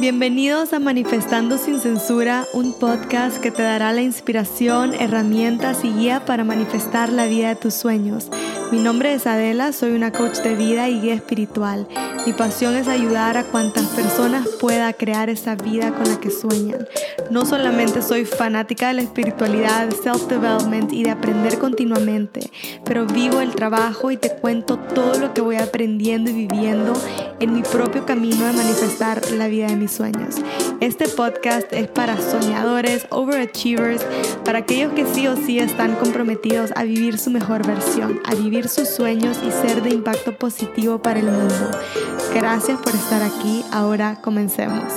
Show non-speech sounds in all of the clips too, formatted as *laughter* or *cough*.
Bienvenidos a Manifestando sin Censura, un podcast que te dará la inspiración, herramientas y guía para manifestar la vida de tus sueños. Mi nombre es Adela, soy una coach de vida y guía espiritual. Mi pasión es ayudar a cuantas personas pueda crear esa vida con la que sueñan. No solamente soy fanática de la espiritualidad, self-development y de aprender continuamente, pero vivo el trabajo y te cuento todo lo que voy aprendiendo y viviendo en mi propio camino de manifestar la vida de mis sueños. Este podcast es para soñadores, overachievers, para aquellos que sí o sí están comprometidos a vivir su mejor versión, a vivir sus sueños y ser de impacto positivo para el mundo. Gracias por estar aquí. Ahora comencemos.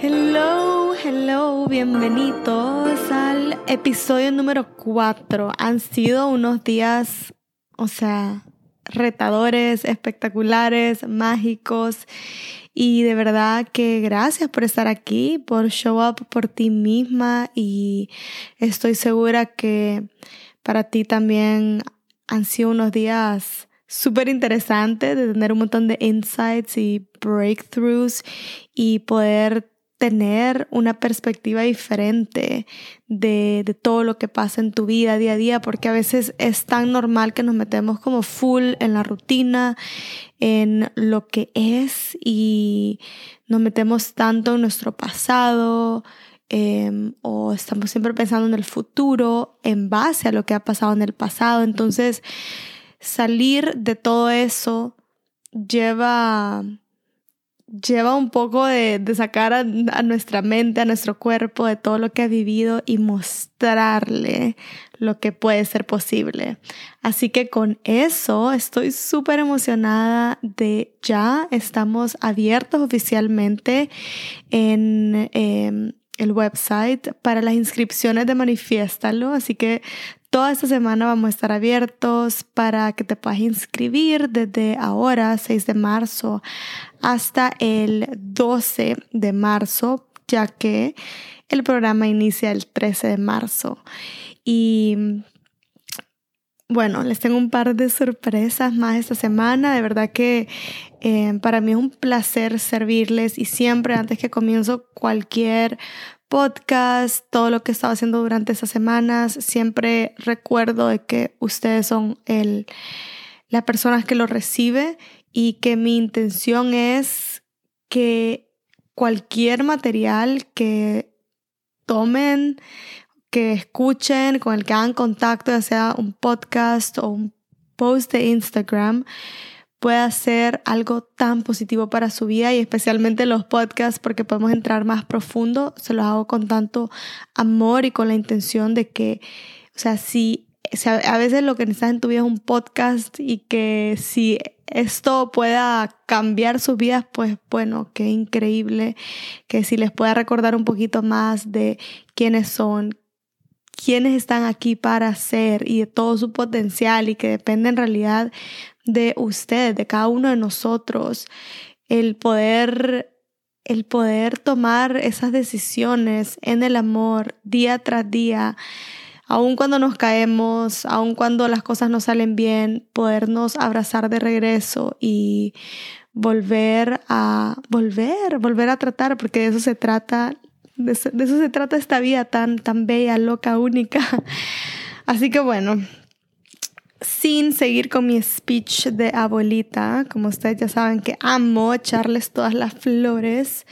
Hello, hello, bienvenidos al episodio número 4. Han sido unos días, o sea, retadores, espectaculares, mágicos. Y de verdad que gracias por estar aquí, por show up por ti misma y estoy segura que para ti también han sido unos días súper interesantes de tener un montón de insights y breakthroughs y poder tener una perspectiva diferente de, de, todo lo que pasa en tu vida día a día, porque a veces es tan normal que nos metemos como full en la rutina, en lo que es y nos metemos tanto en nuestro pasado eh, o estamos siempre pensando en el futuro en base a lo que ha pasado en el pasado. Entonces, salir de todo eso lleva lleva un poco de, sacar a, nuestra mente, a nuestro cuerpo de todo lo que ha vivido y mostrarle lo que puede ser posible. Así que con eso estoy súper emocionada de ya estamos abiertos oficialmente en... Em, el website para las inscripciones de Manifiéstalo, así que Toda esta semana vamos a estar abiertos para que te puedas inscribir desde ahora, 6 de marzo, hasta el 12 de marzo, ya que el programa inicia el 13 de marzo. Y bueno, les tengo un par de sorpresas más esta semana. De verdad que eh, para mí es un placer servirles y siempre antes que comienzo cualquier podcast, todo lo que he estado haciendo durante esas semanas. Siempre recuerdo de que ustedes son el, la persona que lo recibe y que mi intención es que cualquier material que tomen, que escuchen, con el que hagan contacto, ya sea un podcast o un post de Instagram, pueda ser algo tan positivo para su vida y especialmente los podcasts porque podemos entrar más profundo. Se los hago con tanto amor y con la intención de que, o sea, si, a veces lo que necesitas en tu vida es un podcast y que si esto pueda cambiar sus vidas, pues bueno, qué increíble que si les pueda recordar un poquito más de quiénes son, quiénes están aquí para ser y de todo su potencial y que depende en realidad de usted, de cada uno de nosotros, el poder el poder tomar esas decisiones en el amor día tras día, aun cuando nos caemos, aun cuando las cosas no salen bien, podernos abrazar de regreso y volver a volver, volver a tratar, porque de eso se trata, de eso, se trata esta vida tan tan bella, loca, única. *laughs* Así que bueno, sin seguir con mi speech de abuelita, como ustedes ya saben que amo echarles todas las flores,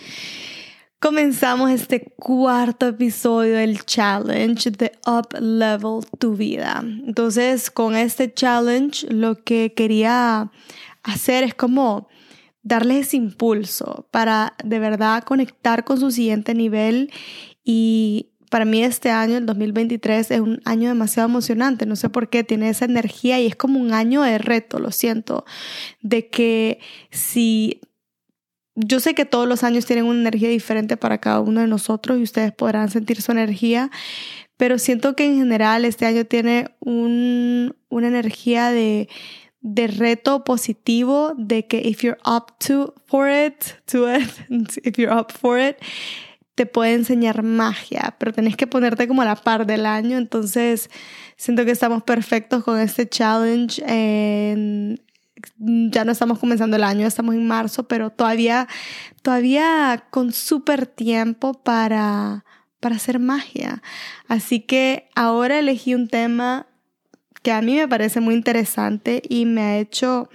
comenzamos este cuarto episodio del challenge de Up Level Tu Vida. Entonces, con este challenge lo que quería hacer es como darles ese impulso para de verdad conectar con su siguiente nivel y para mí este año, el 2023, es un año demasiado emocionante. No sé por qué, tiene esa energía y es como un año de reto, lo siento, de que si... Yo sé que todos los años tienen una energía diferente para cada uno de nosotros y ustedes podrán sentir su energía, pero siento que en general este año tiene un, una energía de, de reto positivo, de que if you're up to for it, to it, *laughs* if you're up for it, te puede enseñar magia, pero tenés que ponerte como a la par del año. Entonces, siento que estamos perfectos con este challenge. ya no estamos comenzando el año, estamos en marzo, pero todavía, todavía con súper tiempo para, para hacer magia. Así que ahora elegí un tema que a mí me parece muy interesante y me ha hecho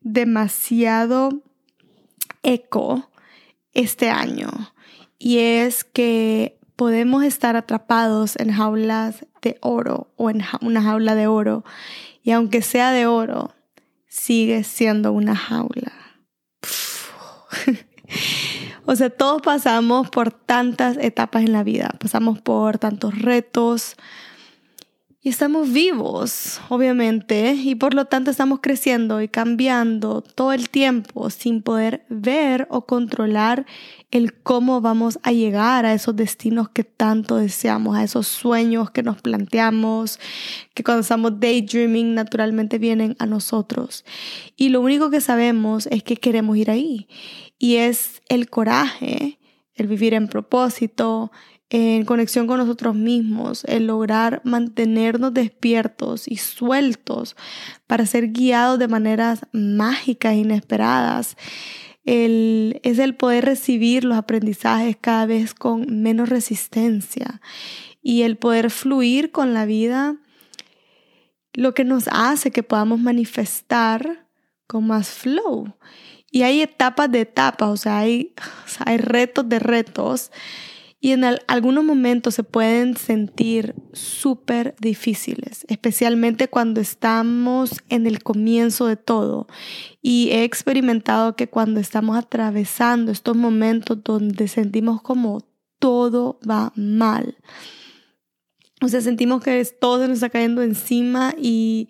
demasiado eco este año. Y es que podemos estar atrapados en jaulas de oro o en una jaula de oro. Y aunque sea de oro, sigue siendo una jaula. *laughs* o sea, todos pasamos por tantas etapas en la vida. Pasamos por tantos retos, y estamos vivos, obviamente, y por lo tanto estamos creciendo y cambiando todo el tiempo sin poder ver o controlar el cómo vamos a llegar a esos destinos que tanto deseamos, a esos sueños que nos planteamos, que cuando estamos daydreaming naturalmente vienen a nosotros. Y lo único que sabemos es que queremos ir ahí. Y es el coraje, el vivir en propósito, en conexión con nosotros mismos, el lograr mantenernos despiertos y sueltos para ser guiados de maneras mágicas, inesperadas. El, es el poder recibir los aprendizajes cada vez con menos resistencia y el poder fluir con la vida, lo que nos hace que podamos manifestar con más flow. Y hay etapas de etapas, o sea, hay, hay retos de retos y en algunos momentos se pueden sentir súper difíciles, especialmente cuando estamos en el comienzo de todo. Y he experimentado que cuando estamos atravesando estos momentos donde sentimos como todo va mal, o sea, sentimos que todo nos está cayendo encima y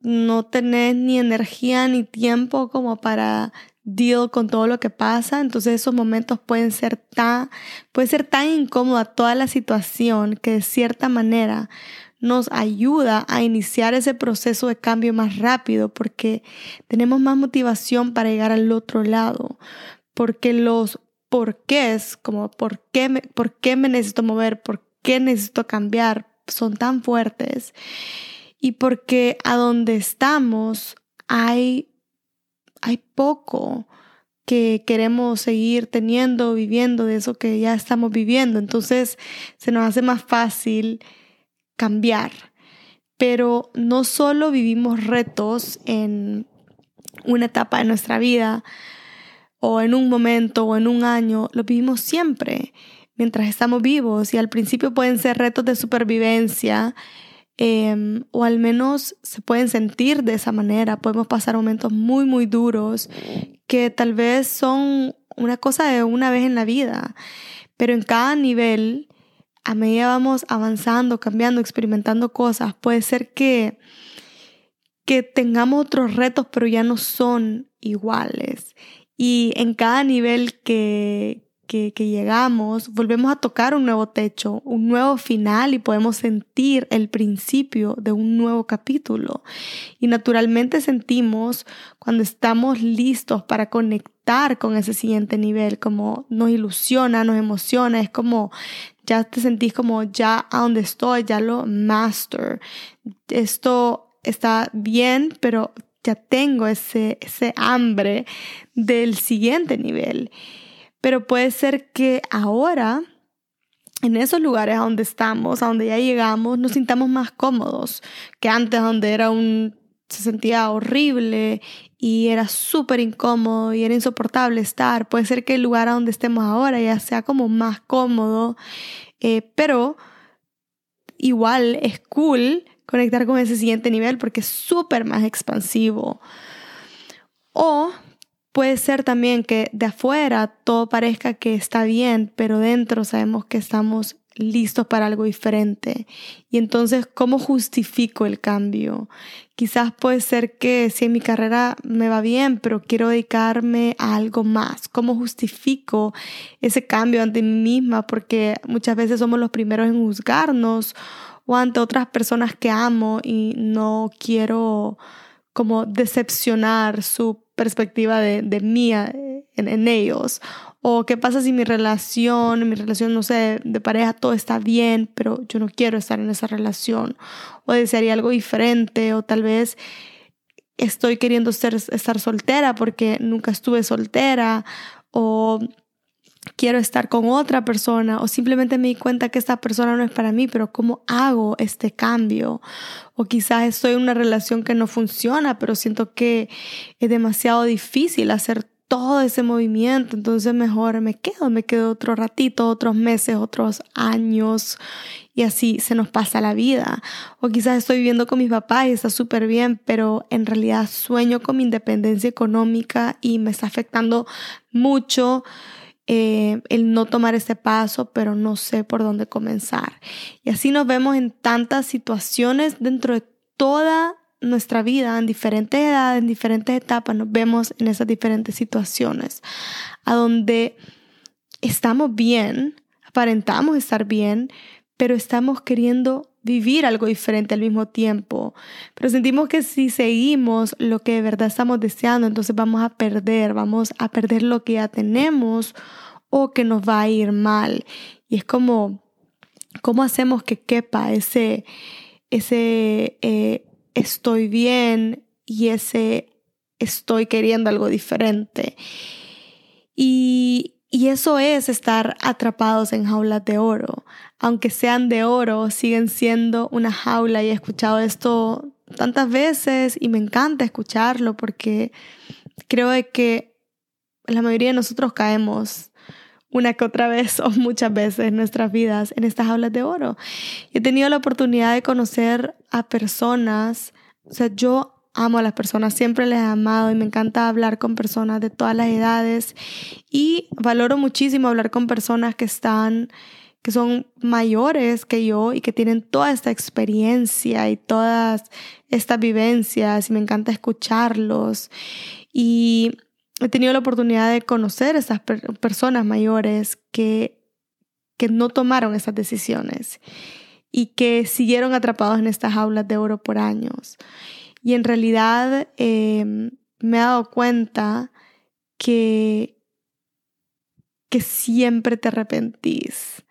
no tenés ni energía ni tiempo como para deal con todo lo que pasa, entonces esos momentos pueden ser tan, puede ser tan incómoda toda la situación que de cierta manera nos ayuda a iniciar ese proceso de cambio más rápido porque tenemos más motivación para llegar al otro lado, porque los porqués, como por qué me, por qué me necesito mover, por qué necesito cambiar, son tan fuertes. Y porque a donde estamos hay hay poco que queremos seguir teniendo, viviendo de eso que ya estamos viviendo. Entonces se nos hace más fácil cambiar. Pero no solo vivimos retos en una etapa de nuestra vida o en un momento o en un año, lo vivimos siempre mientras estamos vivos y al principio pueden ser retos de supervivencia Em, o al menos se pueden sentir de esa manera. Podemos pasar momentos muy, muy duros que tal vez son una cosa de una vez en la vida, pero en cada nivel, a medida vamos avanzando, cambiando, experimentando cosas, puede ser que, que tengamos otros retos, pero ya no son iguales. Y en cada nivel que, que, llegamos, volvemos a tocar un nuevo techo, un nuevo final y podemos sentir el principio de un nuevo capítulo. Y naturalmente sentimos cuando estamos listos para conectar con ese siguiente nivel, como nos ilusiona, nos emociona, es como ya te sentís como ya a donde estoy, ya lo master. Esto está bien, pero ya tengo ese, ese hambre del siguiente nivel. Pero puede ser que ahora, en esos lugares a donde estamos, a donde ya llegamos, nos sintamos más cómodos que antes, donde era un se sentía horrible y era súper incómodo y era insoportable estar. Puede ser que el lugar a donde estemos ahora ya sea como más cómodo, eh, pero igual es cool conectar con ese siguiente nivel porque es súper más expansivo. O Puede ser también que de afuera todo parezca que está bien, pero dentro sabemos que estamos listos para algo diferente. Y entonces, ¿cómo justifico el cambio? Quizás puede ser que si en mi carrera me va bien, pero quiero dedicarme a algo más. ¿Cómo justifico ese cambio ante mí misma? Porque muchas veces somos los primeros en juzgarnos o ante otras personas que amo y no quiero como decepcionar su perspectiva de, de mía en, en, ellos. O qué pasa si mi relación, mi relación, no sé, de pareja, todo está bien, pero yo no quiero estar en esa relación. O desearía algo diferente, o tal vez estoy queriendo ser, estar soltera porque nunca estuve soltera o quiero estar con otra persona o simplemente me di cuenta que esta persona no es para mí, pero ¿cómo hago este cambio? O quizás estoy en una relación que no funciona, pero siento que es demasiado difícil hacer todo ese movimiento, entonces mejor me quedo, me quedo otro ratito, otros meses, otros años y así se nos pasa la vida. O quizás estoy viviendo con mis papás y está súper bien, pero en realidad sueño con mi independencia económica y me está afectando mucho eh, el no tomar ese paso, pero no sé por dónde comenzar. Y así nos vemos en tantas situaciones dentro de toda nuestra vida, en diferentes edades, en diferentes etapas, nos vemos en esas diferentes situaciones, a donde estamos bien, aparentamos estar bien, pero estamos queriendo vivir algo diferente al mismo tiempo. Pero sentimos que si seguimos lo que de verdad estamos deseando, entonces vamos a perder, vamos a perder lo que ya tenemos o que nos va a ir mal. Y es como, ¿cómo hacemos que quepa ese, ese eh, estoy bien y ese estoy queriendo algo diferente? Y, y eso es estar atrapados en jaulas de oro. Aunque sean de oro, siguen siendo una jaula y he escuchado esto tantas veces y me encanta escucharlo porque creo que la mayoría de nosotros caemos una que otra vez o muchas veces en nuestras vidas en estas jaulas de oro. He tenido la oportunidad de conocer a personas, o sea, yo amo a las personas, siempre les he amado y me encanta hablar con personas de todas las edades y valoro muchísimo hablar con personas que están que son mayores que yo y que tienen toda esta experiencia y todas estas vivencias y me encanta escucharlos y he tenido la oportunidad de conocer a esas personas mayores que, que no tomaron esas decisiones y que siguieron atrapados en estas aulas de oro por años. Y en realidad em, me he dado cuenta que, que siempre te arrepentís.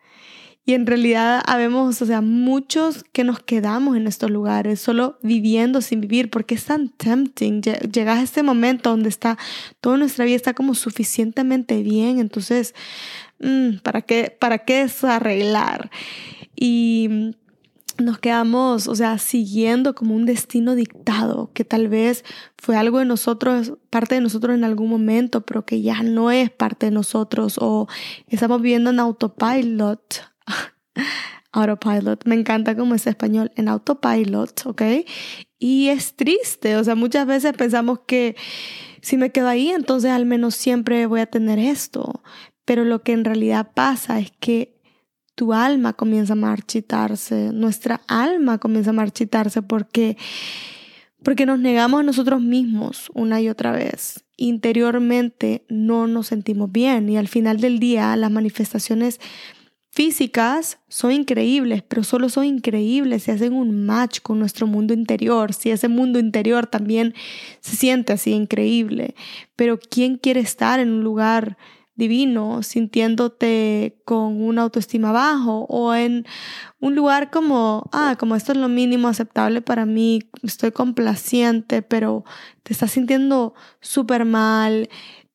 Y en realidad habemos, o sea, muchos que nos quedamos en estos lugares, solo viviendo sin vivir, porque es tan tempting. Llegas a este momento donde está, toda nuestra vida está como suficientemente bien, entonces, mm, ¿para qué, para qué desarreglar? Y nos quedamos, o sea, siguiendo como un destino dictado, que tal vez fue algo de nosotros, parte de nosotros en algún momento, pero que ya no es parte de nosotros, o estamos viviendo en autopilot. *laughs* autopilot, me encanta cómo es español, en autopilot, ¿ok? Y es triste, o sea, muchas veces pensamos que si me quedo ahí, entonces al menos siempre voy a tener esto, pero lo que en realidad pasa es que tu alma comienza a marchitarse, nuestra alma comienza a marchitarse porque, porque nos negamos a nosotros mismos una y otra vez. Interiormente no nos sentimos bien y al final del día las manifestaciones físicas son increíbles, pero solo son increíbles si hacen un match con nuestro mundo interior, si ese mundo interior también se siente así increíble. Pero ¿quién quiere estar en un lugar divino, sintiéndote con una autoestima bajo o en un lugar como, ah, como esto es lo mínimo aceptable para mí, estoy complaciente, pero te estás sintiendo súper mal,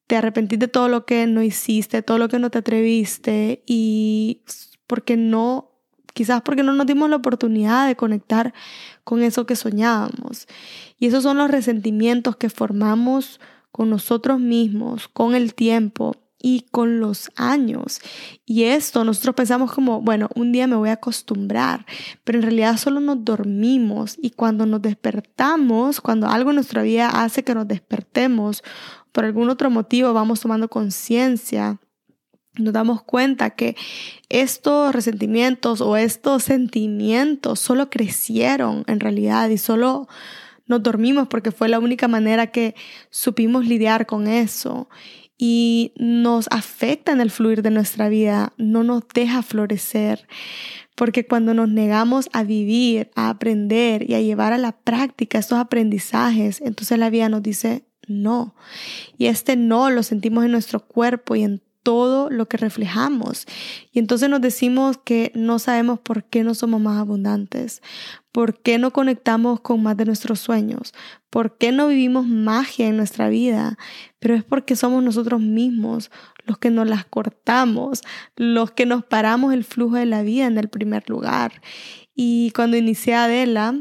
te arrepentís de todo lo que no hiciste, todo lo que no te atreviste y porque no, quizás porque no nos dimos la oportunidad de conectar con eso que soñábamos. Y esos son los resentimientos que formamos con nosotros mismos, con el tiempo y con los años. Y esto nosotros pensamos como, bueno, un día me voy a acostumbrar, pero en realidad solo nos dormimos y cuando nos despertamos, cuando algo en nuestra vida hace que nos despertemos, por algún otro motivo vamos tomando conciencia, nos damos cuenta que estos resentimientos o estos sentimientos solo crecieron en realidad y solo nos dormimos porque fue la única manera que supimos lidiar con eso y nos afecta en el fluir de nuestra vida, no nos deja florecer. Porque cuando nos negamos a vivir, a aprender y a llevar a la práctica estos aprendizajes, entonces la vida nos dice no. Y este no lo sentimos en nuestro cuerpo y en todo lo que reflejamos. Y entonces nos decimos que no sabemos por qué no somos más abundantes, por qué no conectamos con más de nuestros sueños, por qué no vivimos magia en nuestra vida, pero es porque somos nosotros mismos los que nos las cortamos, los que nos paramos el flujo de la vida en el primer lugar. Y cuando inicié Adela,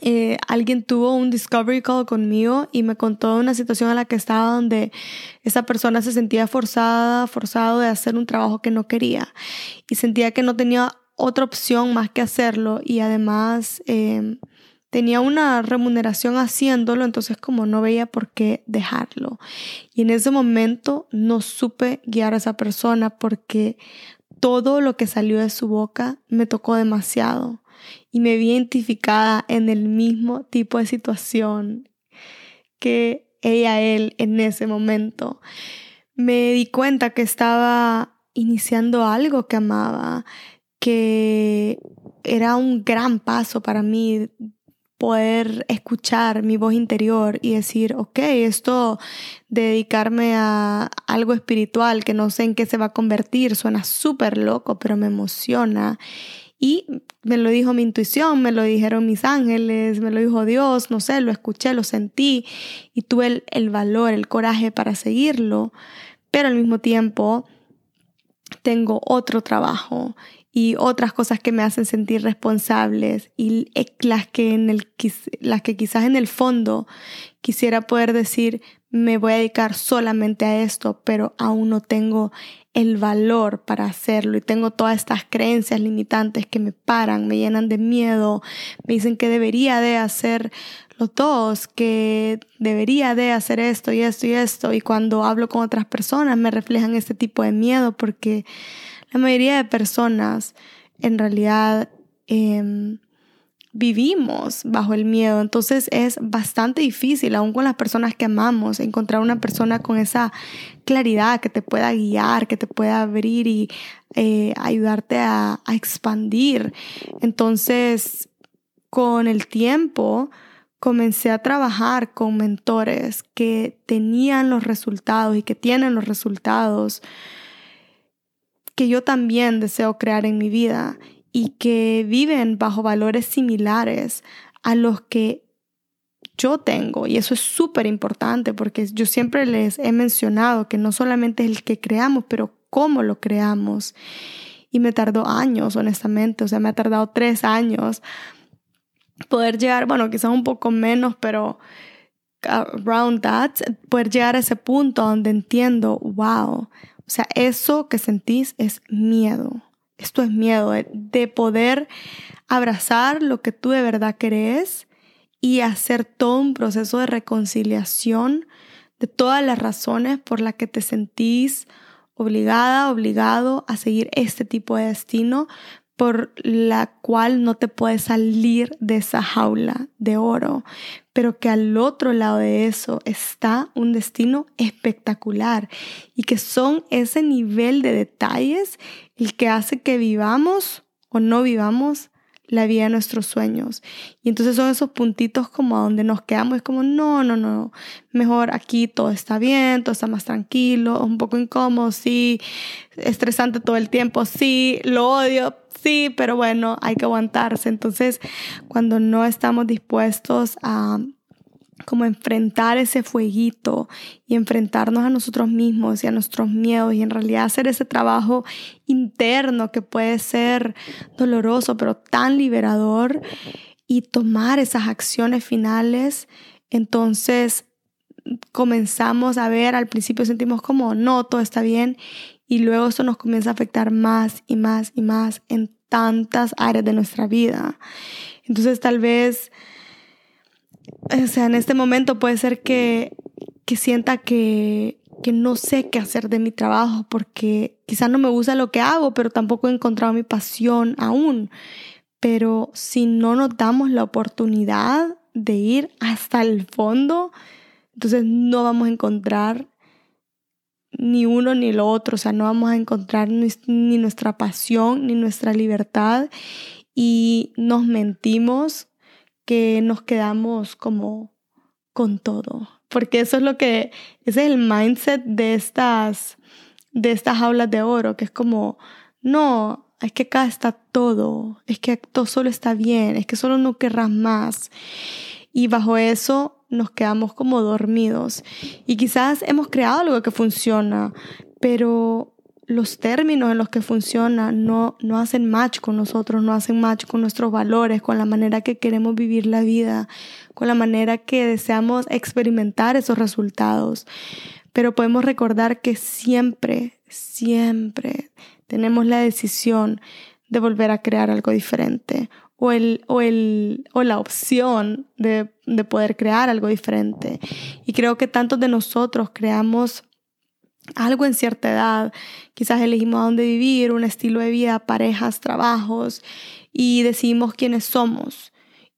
eh, alguien tuvo un discovery call conmigo y me contó una situación en la que estaba donde esa persona se sentía forzada, forzado de hacer un trabajo que no quería y sentía que no tenía otra opción más que hacerlo y además em, tenía una remuneración haciéndolo, entonces como no veía por qué dejarlo. Y en ese momento no supe guiar a esa persona porque todo lo que salió de su boca me tocó demasiado y me vi identificada en el mismo tipo de situación que ella, él en ese momento. Me di cuenta que estaba iniciando algo que amaba, que era un gran paso para mí poder escuchar mi voz interior y decir, ok, esto de dedicarme a algo espiritual que no sé en qué se va a convertir, suena súper loco, pero me emociona y me lo dijo mi intuición, me lo dijeron mis ángeles, me lo dijo Dios, no sé, lo escuché, lo sentí y tuve el, valor, el coraje para seguirlo. Pero al mismo tiempo tengo otro trabajo y otras cosas que me hacen sentir responsables y las que, en el, las que quizás en el fondo quisiera poder decir, me voy a dedicar solamente a esto, pero aún no tengo el valor para hacerlo y tengo todas estas creencias limitantes que me paran, me llenan de miedo, me dicen que debería de hacer los dos, que debería de hacer esto y esto y esto. Y cuando hablo con otras personas me reflejan este tipo de miedo porque la mayoría de personas en realidad eh, vivimos bajo el miedo. Entonces es bastante difícil, aún con las personas que amamos, encontrar una persona con esa claridad que te pueda guiar, que te pueda abrir y eh, ayudarte a, a expandir. Entonces, con el tiempo, comencé a trabajar con mentores que tenían los resultados y que tienen los resultados que yo también deseo crear en mi vida y que viven bajo valores similares a los que yo tengo. Y eso es súper importante porque yo siempre les he mencionado que no solamente es el que creamos, pero cómo lo creamos. Y me tardó años, honestamente, o sea, me ha tardado tres años poder llegar, bueno, quizás un poco menos, pero around that, poder llegar a ese punto donde entiendo, wow, o sea, eso que sentís es miedo esto es miedo, de poder abrazar lo que tú de verdad crees y hacer todo un proceso de reconciliación de todas las razones por las que te sentís obligada, obligado a seguir este tipo de destino por la cual no te puedes salir de esa jaula de oro, pero que al otro lado de eso está un destino espectacular y que son ese nivel de detalles el que hace que vivamos o no vivamos la vida de nuestros sueños. Y entonces son esos puntitos como a donde nos quedamos, es como, no, no, no, mejor aquí todo está bien, todo está más tranquilo, un poco incómodo, sí, estresante todo el tiempo, sí, lo odio, sí, pero bueno, hay que aguantarse. Entonces, cuando no estamos dispuestos a como enfrentar ese fueguito y enfrentarnos a nosotros mismos y a nuestros miedos y en realidad hacer ese trabajo interno que puede ser doloroso pero tan liberador y tomar esas acciones finales, entonces comenzamos a ver, al principio sentimos como no, todo está bien y luego eso nos comienza a afectar más y más y más en tantas áreas de nuestra vida. Entonces tal vez o sea, en este momento puede ser que, que sienta que, que no sé qué hacer de mi trabajo porque quizá no me gusta lo que hago, pero tampoco he encontrado mi pasión aún. Pero si no nos damos la oportunidad de ir hasta el fondo, entonces no vamos a encontrar ni uno ni lo otro, o sea, no vamos a encontrar ni nuestra pasión ni nuestra libertad y nos mentimos que nos quedamos como con todo, porque eso es lo que, ese es el mindset de estas de estas de oro, que es como, no, es que acá está todo, es que todo solo está bien, es que solo no querrás más. Y bajo eso nos quedamos como dormidos. Y quizás hemos creado algo que funciona, pero los términos en los que funciona no, no hacen match con nosotros, no hacen match con nuestros valores, con la manera que queremos vivir la vida, con la manera que deseamos experimentar esos resultados. Pero podemos recordar que siempre, siempre tenemos la decisión de volver a crear algo diferente o, el, o, el, o la opción de, de poder crear algo diferente. Y creo que tantos de nosotros creamos algo en cierta edad, quizás elegimos a dónde vivir, un estilo de vida, parejas, trabajos y decidimos quiénes somos.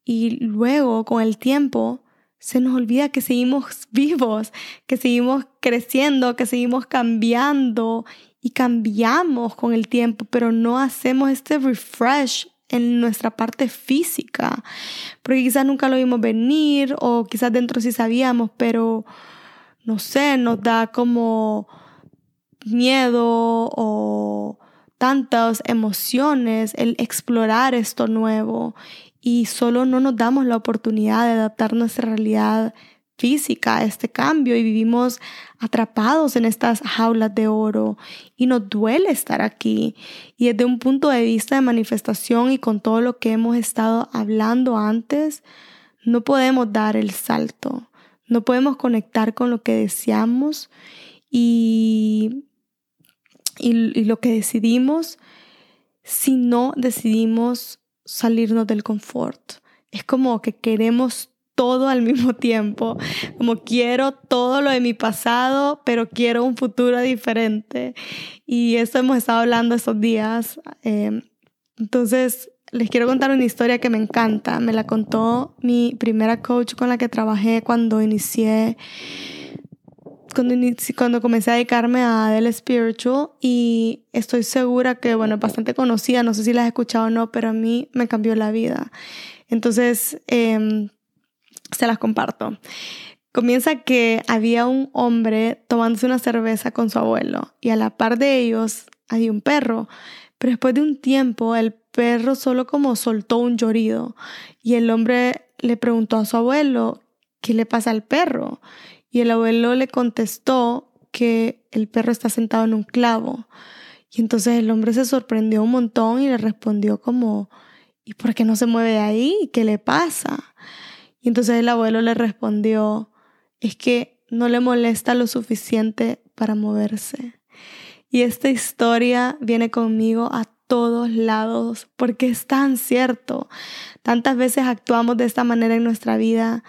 Y luego, con el tiempo, se nos olvida que seguimos *laughs* vivos, que seguimos creciendo, que seguimos cambiando y cambiamos con el tiempo, pero no hacemos este refresh en nuestra parte física, porque quizás nunca lo vimos venir o quizás dentro sí sabíamos, pero no sé, nos da como miedo o tantas emociones el explorar esto nuevo. Y solo no nos damos la oportunidad de adaptar nuestra realidad física a este cambio y vivimos atrapados en estas jaulas de oro. Y nos duele estar aquí. Y desde un punto de vista de manifestación y con todo lo que hemos estado hablando antes, no podemos dar el salto, no podemos conectar con lo que deseamos y y, lo que decidimos si no decidimos salirnos del confort. Es como que queremos todo al *laughs* mismo tiempo, como quiero todo lo de mi pasado, pero quiero un futuro diferente. Y eso hemos estado hablando estos días. Em, entonces, les quiero contar una historia que me encanta. Me la contó mi primera coach con la que trabajé cuando inicié cuando, cuando comencé a dedicarme a Del Spiritual y estoy segura que, bueno, es bastante conocida, no sé si la has escuchado o no, pero a mí me cambió la vida. Entonces, em, se las comparto. Comienza que había un hombre tomándose una cerveza con su abuelo y a la par de ellos había un perro, pero después de un tiempo el perro solo como soltó un llorido y el hombre le preguntó a su abuelo, ¿qué le pasa al perro? Y el abuelo le contestó que el perro está sentado en un clavo. Y entonces el hombre se sorprendió un montón y le respondió como, ¿y por qué no se mueve de ahí? ¿Qué le pasa? Y entonces el abuelo le respondió, es que no le molesta lo suficiente para moverse. Y esta historia viene conmigo a todos lados porque es tan cierto. Tantas veces actuamos de esta manera en nuestra vida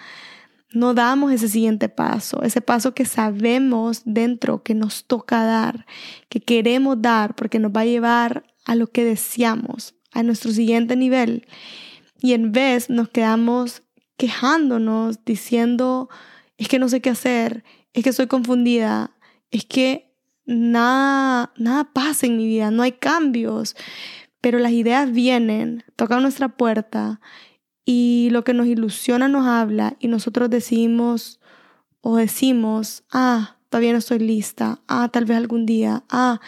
no damos ese siguiente paso, ese paso que sabemos dentro que nos toca dar, que queremos dar porque nos va a llevar a lo que deseamos, a nuestro siguiente nivel. Y en vez nos quedamos quejándonos, diciendo, es que no sé qué hacer, es que estoy confundida, es que nada, nada pasa en mi vida, no hay cambios. Pero las ideas vienen, tocan nuestra puerta y lo que nos ilusiona nos habla y nosotros decimos o decimos, ah, todavía no estoy lista, ah, tal vez algún día, ah,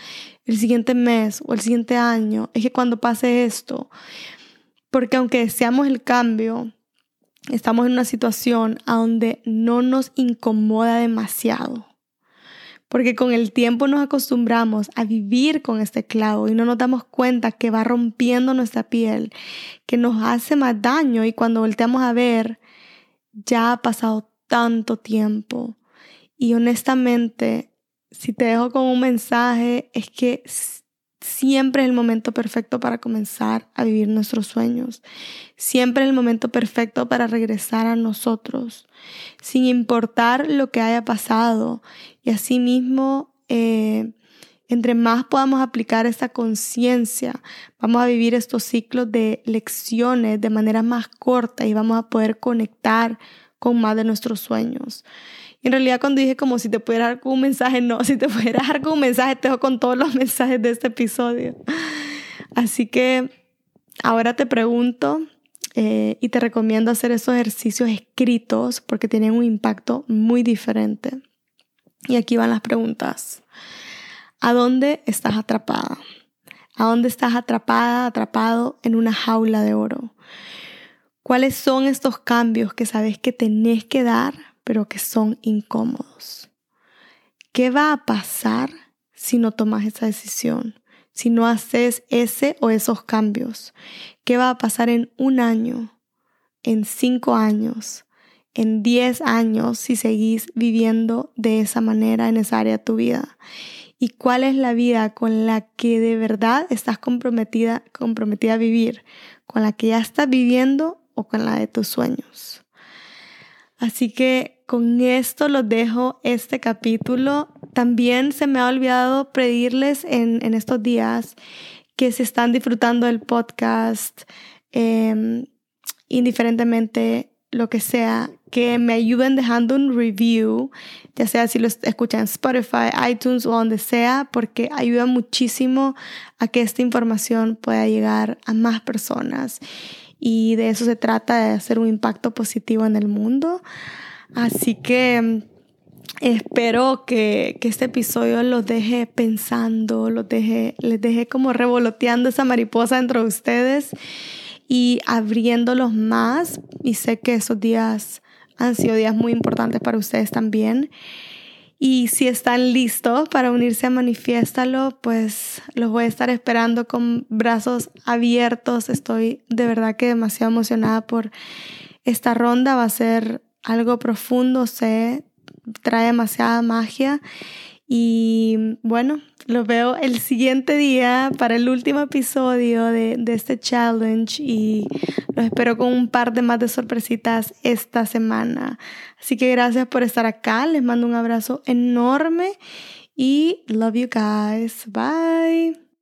el siguiente mes o el siguiente año, es que cuando pase esto, porque aunque deseamos el cambio, estamos en una situación a donde no nos incomoda demasiado porque con el tiempo nos acostumbramos a vivir con este clavo y no nos damos cuenta que va rompiendo nuestra piel, que nos hace más daño y cuando volteamos a ver, ya ha pasado tanto tiempo. Y honestamente, si te dejo con un mensaje, es que siempre es el momento perfecto para comenzar a vivir nuestros sueños. Siempre es el momento perfecto para regresar a nosotros, sin importar lo que haya pasado. Y asimismo, eh, entre más podamos aplicar esta conciencia, vamos a vivir estos ciclos de lecciones de manera más corta y vamos a poder conectar con más de nuestros sueños en realidad cuando dije como si te pudiera dar un mensaje, no, si te *laughs* pudiera dar un mensaje, te dejo con todos los *laughs* mensajes de este episodio. Así que ahora te pregunto eh, y te recomiendo hacer esos ejercicios escritos porque tienen un impacto muy diferente. Y aquí van las preguntas. ¿A dónde estás atrapada? ¿A dónde estás atrapada, atrapado en una jaula de oro? ¿Cuáles son estos cambios que sabes que tenés que dar, pero que son incómodos? ¿Qué va a pasar si no tomas esa decisión? Si no haces ese o esos cambios. ¿Qué va a pasar en un año? En cinco años? en 10 años si seguís viviendo de esa manera en esa área de tu vida? ¿Y cuál es la vida con la que de verdad estás comprometida, comprometida a vivir? ¿Con la que ya estás viviendo o con la de tus sueños? Así que con esto los dejo este capítulo. También se me ha olvidado pedirles en, en estos días que se están disfrutando del podcast, eh, indiferentemente lo que sea, que me ayuden dejando un review, ya sea si lo escuchan en Spotify, iTunes o donde sea, porque ayuda muchísimo a que esta información pueda llegar a más personas. Y de eso se trata, de hacer un impacto positivo en el mundo. Así que mm, espero que, que este episodio los deje pensando, los deje, les deje como revoloteando esa mariposa dentro de ustedes y abriéndolos más. Y sé que esos días han sido días muy importantes para ustedes también. Y si están listos para unirse a Manifiéstalo, pues los voy a estar esperando con brazos abiertos. Estoy de verdad que demasiado emocionada por esta ronda. Va a ser algo profundo, sé, trae demasiada magia. Y bueno, lo veo el siguiente día para el último episodio de, de, este challenge y los espero con un par de más de sorpresitas esta semana. Así que gracias por estar acá, les mando un abrazo enorme y love you guys. Bye.